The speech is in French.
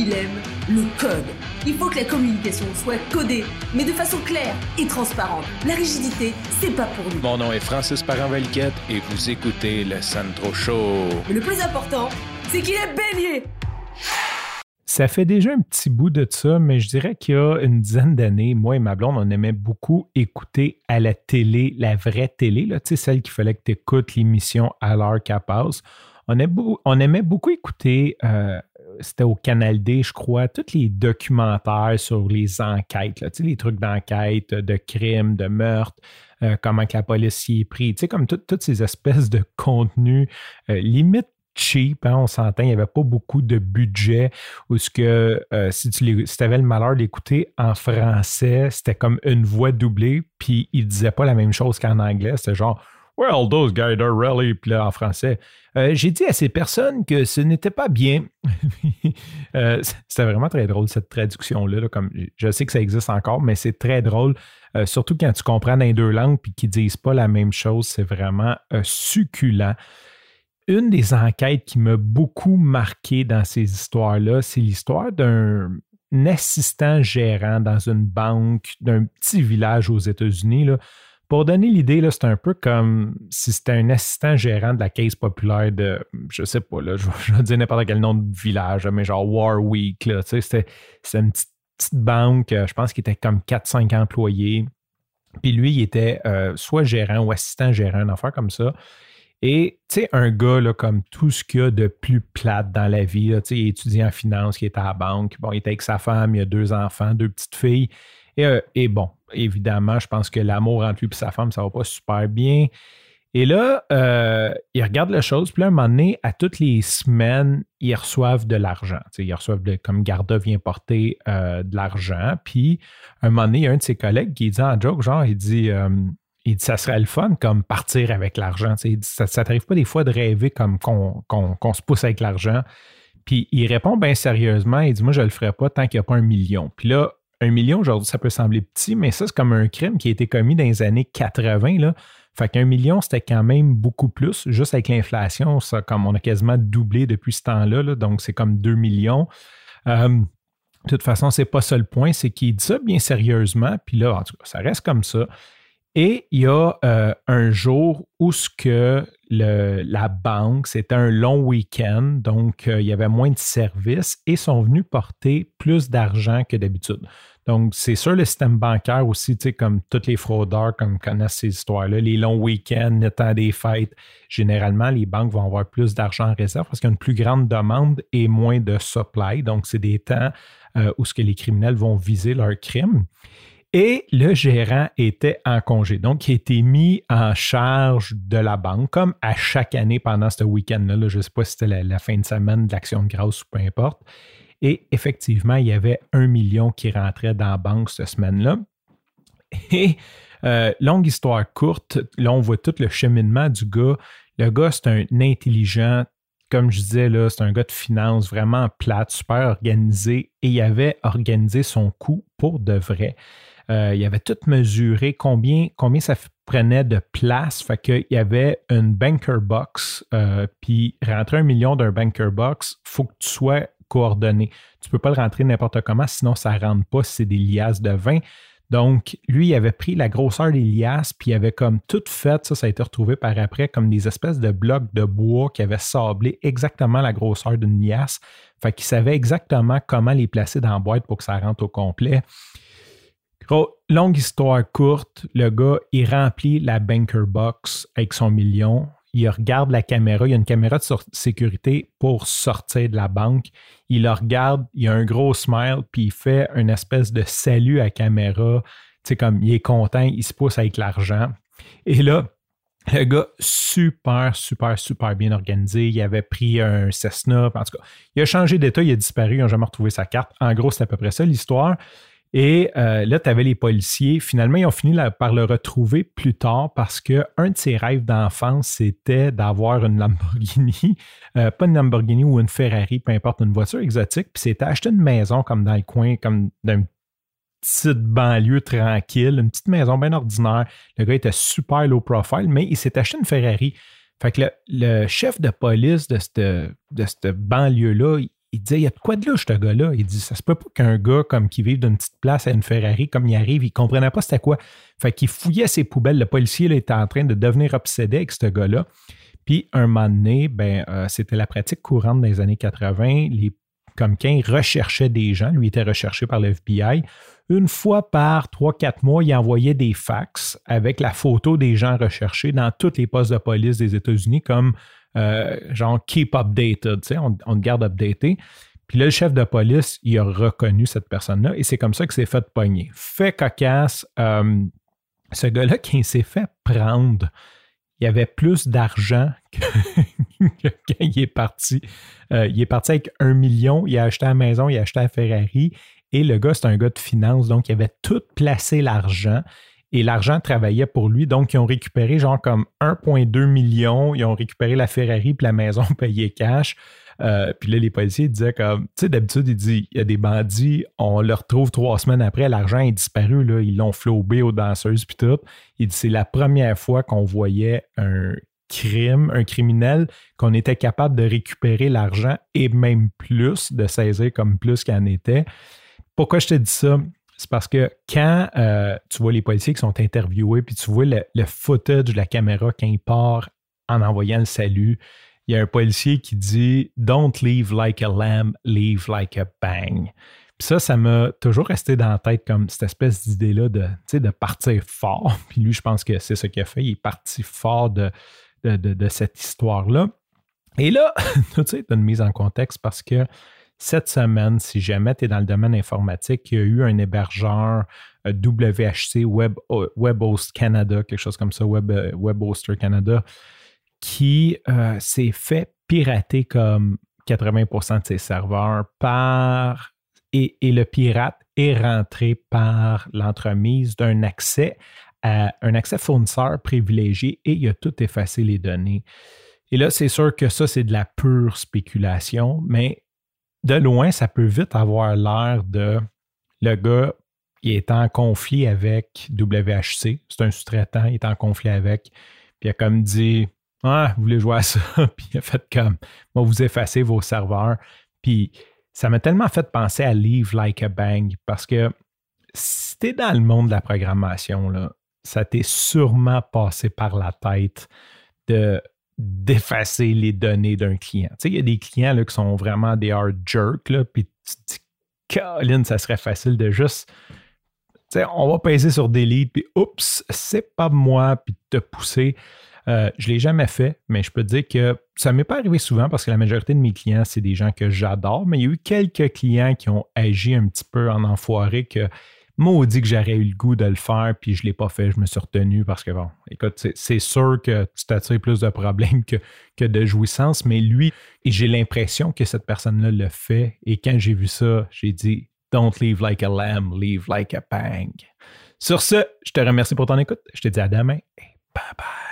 il aime le code. Il faut que la communication soit codée, mais de façon claire et transparente. La rigidité, c'est pas pour nous. Mon nom est Francis parent et vous écoutez le Sandro Show. Mais le plus important, c'est qu'il est bélier. Ça fait déjà un petit bout de ça, mais je dirais qu'il y a une dizaine d'années, moi et ma blonde, on aimait beaucoup écouter à la télé, la vraie télé, là, celle qu'il fallait que tu écoutes l'émission à l'heure qu'elle passe. On, on, aimait beaucoup écouter euh, c'était au Canal D, je crois, tous les documentaires sur les enquêtes, là, les trucs d'enquête, de crimes, de meurtres, euh, comment que la police y est pris, comme toutes ces espèces de contenus euh, limite cheap, hein, on s'entend, il n'y avait pas beaucoup de budget, ou ce que euh, si tu avais le malheur d'écouter en français, c'était comme une voix doublée, puis il ne disait pas la même chose qu'en anglais, c'était genre Well, those guys are really, là, en français. Euh, j'ai dit à ces personnes que ce n'était pas bien. Euh, c'était vraiment très drôle, cette traduction-là. comme, je sais que ça existe encore, mais c'est très drôle, euh, surtout quand tu comprends les deux langues puis qu'ils ne disent pas la même chose. C'est vraiment succulent. Une des enquêtes qui m'a beaucoup marqué dans ces histoires-là, c'est l'histoire d'un assistant gérant dans une banque d'un petit village aux États-Unis. Pour donner l'idée, c'est un peu comme si c'était un assistant gérant de la caisse populaire de, je sais pas, là, je, vais dire n'importe quel nom de village, mais genre Warwick. C'était une petite, banque, euh, je pense qu'il était comme 4-5 employés. Puis lui, il était euh, soit gérant ou assistant gérant, une affaire comme ça. Et tu sais, un gars comme tout ce qu'il y a de plus plate dans la vie, là, il étudiant en finance, qui était à la banque. Bon, il était avec sa femme, il a deux enfants, deux petites filles. Euh, et, bon, évidemment, je pense que l'amour entre lui et sa femme, ça va pas super bien. Et là, euh, ils regardent la chose, puis là, à un moment donné, à toutes les semaines, ils reçoivent de l'argent. Ils reçoivent, comme Garda vient porter euh, de l'argent. Puis, un moment donné, il y a un de ses collègues qui dit en joke, genre, il dit, il dit ça serait le fun comme partir avec l'argent. Ça ne t'arrive pas des fois de rêver comme qu'on se pousse avec l'argent? Puis il répond bien sérieusement, il dit Moi, je ne le ferai pas tant qu'il n'y a pas un million. Puis là, un million, aujourd'hui, ça peut sembler petit, mais ça, c'est comme un crime qui a été commis dans les années 80. Là. Fait qu'un million, c'était quand même beaucoup plus. Juste avec l'inflation, ça, comme on a quasiment doublé depuis ce temps-là, donc c'est comme 2 millions. De toute façon, c'est pas ça le point, c'est qu'il dit ça bien sérieusement, puis là, en tout cas, ça reste comme ça. Et il y a euh, un jour où la banque, c'était un long week-end, donc euh, il y avait moins de services et sont venus porter plus d'argent que d'habitude. Donc, c'est sûr, le système bancaire aussi, tu sais, comme tous les fraudeurs comme connaissent ces histoires-là, les longs week-ends, le temps des fêtes, généralement, les banques vont avoir plus d'argent en réserve parce qu'il y a une plus grande demande et moins de supply. Donc, c'est des temps euh, où ce que les criminels vont viser leur crime. Et le gérant était en congé. Donc, il été mis en charge de la banque, comme à chaque année pendant ce week-end-là. je ne sais pas si c'était la, fin de semaine de l'Action de grâce ou peu importe. Et effectivement, il y avait un million qui rentrait dans la banque cette semaine-là. Et euh, longue histoire courte, là, on voit tout le cheminement du gars. Le gars, c'est un intelligent, comme je disais, là, c'est un gars de finance vraiment plate, super organisé, et il avait organisé son coup pour de vrai. Euh, il avait tout mesuré combien, ça prenait de place. Fait qu'il y avait une banker box, euh, puis rentrer un million d'un banker box, il faut que tu sois coordonné. Tu ne peux pas le rentrer n'importe comment, sinon ça ne rentre pas si c'est des liasses de vin. Donc, lui, il avait pris la grosseur des liasses, puis il avait comme tout fait, ça, ça a été retrouvé par après, comme des espèces de blocs de bois qui avaient sablé exactement la grosseur d'une liasse. Fait qu'il savait exactement comment les placer dans la boîte pour que ça rentre au complet. Longue histoire courte, le gars, il remplit la banker box avec son million il regarde la caméra, il y a une caméra de sécurité pour sortir de la banque. Il le regarde, il a un gros smile, puis il fait une espèce de salut à caméra. Tu sais, comme il est content, il se pousse avec l'argent. Et là, le gars, super, super, super bien organisé. Il avait pris un Cessna. En tout cas, il a changé d'état, il a disparu, ils n'ont jamais retrouvé sa carte. En gros, c'est à peu près ça l'histoire. Et euh, là, tu avais les policiers. Finalement, ils ont fini par le retrouver plus tard parce qu'un de ses rêves d'enfance, c'était d'avoir une Lamborghini, euh, pas une Lamborghini ou une Ferrari, peu importe, une voiture exotique. Puis c'était acheter une maison comme dans le coin, comme d'une petite banlieue tranquille, une petite maison bien ordinaire. Le gars était super low profile, mais il s'est acheté une Ferrari. Fait que le, chef de police de cette, de cette banlieue-là, il disait, il y a de quoi de là, ce gars-là? Il dit, ça se peut pas qu'un gars comme qui vive d'une petite place à une Ferrari, comme il arrive, il comprenait pas c'était quoi. Fait qu'il fouillait ses poubelles. Le policier était en train de devenir obsédé avec ce gars-là. Puis un moment donné, ben, euh, c'était la pratique courante des années 80. Les comme quand recherchait des gens, lui était recherché par le FBI. Une fois par 3-4 mois, il envoyait des fax avec la photo des gens recherchés dans tous les postes de police des États-Unis, comme euh, genre keep updated, on, on garde updaté. Puis là, le chef de police, il a reconnu cette personne-là et c'est comme ça que c'est fait pogner. Fait cocasse, euh, ce gars-là qui s'est fait prendre, il avait plus d'argent que, quand il est parti. Euh, il est parti avec un million, il a acheté la maison, il a acheté la Ferrari. Et le gars, c'est un gars de finance, donc il avait tout placé l'argent et l'argent travaillait pour lui. Donc, ils ont récupéré genre comme 1,2 million. Ils ont récupéré la Ferrari puis la maison payée cash. Euh, puis là, les policiers disaient comme, tu sais, d'habitude, ils disent, il y a des bandits, on le retrouve trois semaines après, l'argent est disparu, là, ils l'ont flobé aux danseuses puis tout. Il dit, c'est la première fois qu'on voyait un crime, un criminel, qu'on était capable de récupérer l'argent et même plus, de saisir comme plus qu'il en était. Pourquoi je te dis ça? C'est parce que quand euh, tu vois les policiers qui sont interviewés, puis tu vois le, footage de la caméra quand il part en envoyant le salut, il y a un policier qui dit Don't leave like a lamb, leave like a bang. Puis ça, ça m'a toujours resté dans la tête comme cette espèce d'idée-là de, de partir fort. Puis lui, je pense que c'est ce qu'il a fait. Il est parti fort de, de, cette histoire-là. Et là, tu sais, une mise en contexte parce que cette semaine, si jamais tu es dans le domaine informatique, il y a eu un hébergeur euh, WHC, Web, euh, WebHost Canada, quelque chose comme ça, Web, euh, WebHoster Canada, qui s'est fait pirater comme 80% de ses serveurs par et, le pirate est rentré par l'entremise d'un accès à un accès fournisseur privilégié et il a tout effacé les données. Et là, c'est sûr que ça, c'est de la pure spéculation, mais de loin, ça peut vite avoir l'air de le gars, il est en conflit avec WHC, c'est un sous-traitant, il est en conflit avec, puis il a comme dit Ah, vous voulez jouer à ça? puis il a fait comme Moi, vous effacez vos serveurs. Puis ça m'a tellement fait penser à Leave Like a Bang parce que si t'es dans le monde de la programmation, ça t'est sûrement passé par la tête de d'effacer les données d'un client. Tu sais, il y a des clients là, qui sont vraiment des hard jerks, là, puis tu te dis, Colin, ça serait facile de juste, tu sais, on va peser sur delete, puis oups, c'est pas moi, puis te pousser. Euh, je ne l'ai jamais fait, mais je peux te dire que ça ne m'est pas arrivé souvent parce que la majorité de mes clients, c'est des gens que j'adore, mais il y a eu quelques clients qui ont agi un petit peu en enfoiré que maudit que j'aurais eu le goût de le faire, puis je ne l'ai pas fait, je me suis retenu parce que, bon, écoute, c'est sûr que tu t'attires plus de problèmes que, que de jouissance, mais lui, j'ai l'impression que cette personne-là le fait, et quand j'ai vu ça, j'ai dit, Don't leave like a lamb, leave like a bang. Sur ce, je te remercie pour ton écoute, je te dis à demain et bye bye.